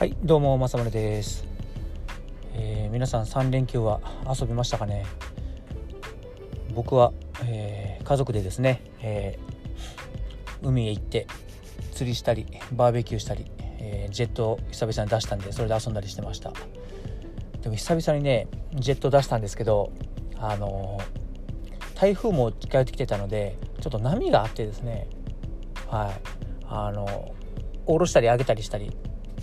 はいどうもまさまるです、えー皆さん3連休は遊びましたかね？僕は、えー家族でですね、えー海へ行って釣りしたりバーベキューしたり、えジェットを久々に出したんでそれで遊んだりしてました。でも久々にねジェット出したんですけどあの台風も近寄ってきてたのでちょっと波があってですねはいあの下ろしたり上げたりしたり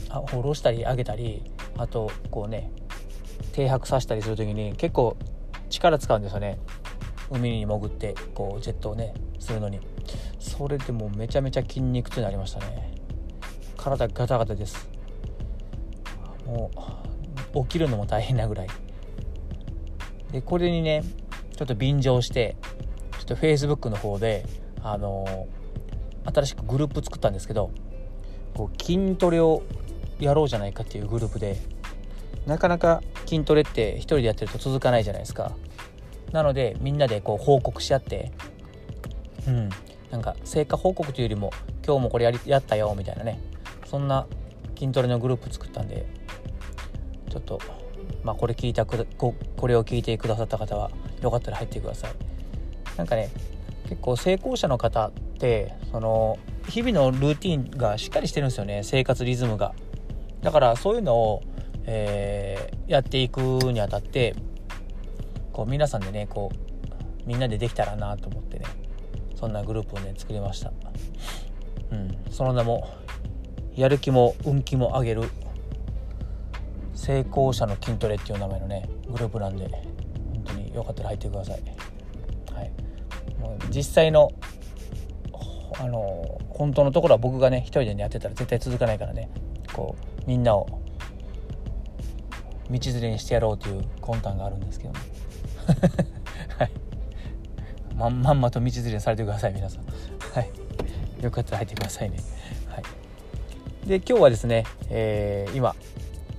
下ろしたり上げたりあとこうね停泊させたりする時に結構力使うんですよね。海に潜ってこうジェットをねするのに。それでもうめちゃめちゃ筋肉痛になりましたね。体ガタガタです。もう起きるのも大変なぐらい。でこれにねちょっと便乗してちょっと Facebook の方であの新しくグループ作ったんですけどこう筋トレをやろうじゃないかっていうグループでなかなか筋トレって一人でやってると続かないじゃないですか。なのでみんなでこう報告し合ってうんなんか成果報告というよりも今日もこれやりやったよみたいなね。そんな筋トレのグループ作ったんでちょっとまあこれ聞いたくここれを聞いてくださった方はよかったら入ってください。なんかね結構成功者の方ってその日々のルーティンがしっかりしてるんですよね。生活リズムが。だからそういうのを、えーやっていくにあたってこう皆さんでねこうみんなでできたらなと思ってねそんなグループをね作りました。うん。その名もやる気も運気も上げる成功者の筋トレっていう名前のねグループなんで本当によかったら入ってください、はい、もう実際のあの本当のところは僕がね一人でねやってたら絶対続かないからね。こうみんなを道連れにしてやろうという魂胆があるんですけどね。はい。ままんまと道連れにされてください皆さん。はい。よかったら入ってくださいね。はい。で今日はですね、えー今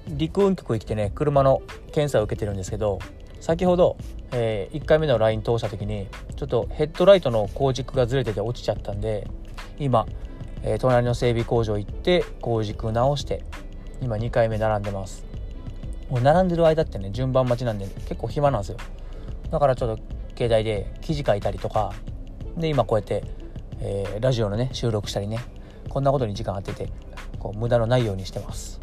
陸運局に来てね車の検査を受けてるんですけど先ほど、え1回目のライン通した時にちょっとヘッドライトの光軸がずれてて落ちちゃったんで今、えー隣の整備工場行って光軸直して今2回目並んでます。もう並んでる間ってね順番待ちなんで結構暇なんですよ。だからちょっと携帯で記事書いたりとかで今こうやって、えーラジオのね収録したりねこんなことに時間当ててこう無駄のないようにしてます。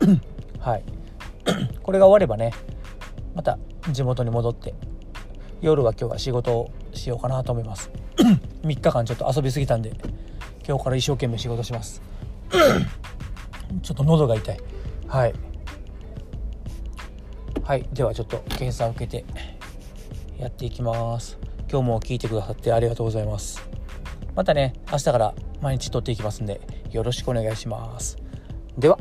はい。これが終わればねまた地元に戻って夜は今日は仕事をしようかなと思います。3日間ちょっと遊びすぎたんで今日から一生懸命仕事します。ちょっと喉が痛い。はい。はい。ではちょっと検査を受けてやっていきます。今日も聞いてくださってありがとうございます。またね明日から毎日撮っていきますんでよろしくお願いします。では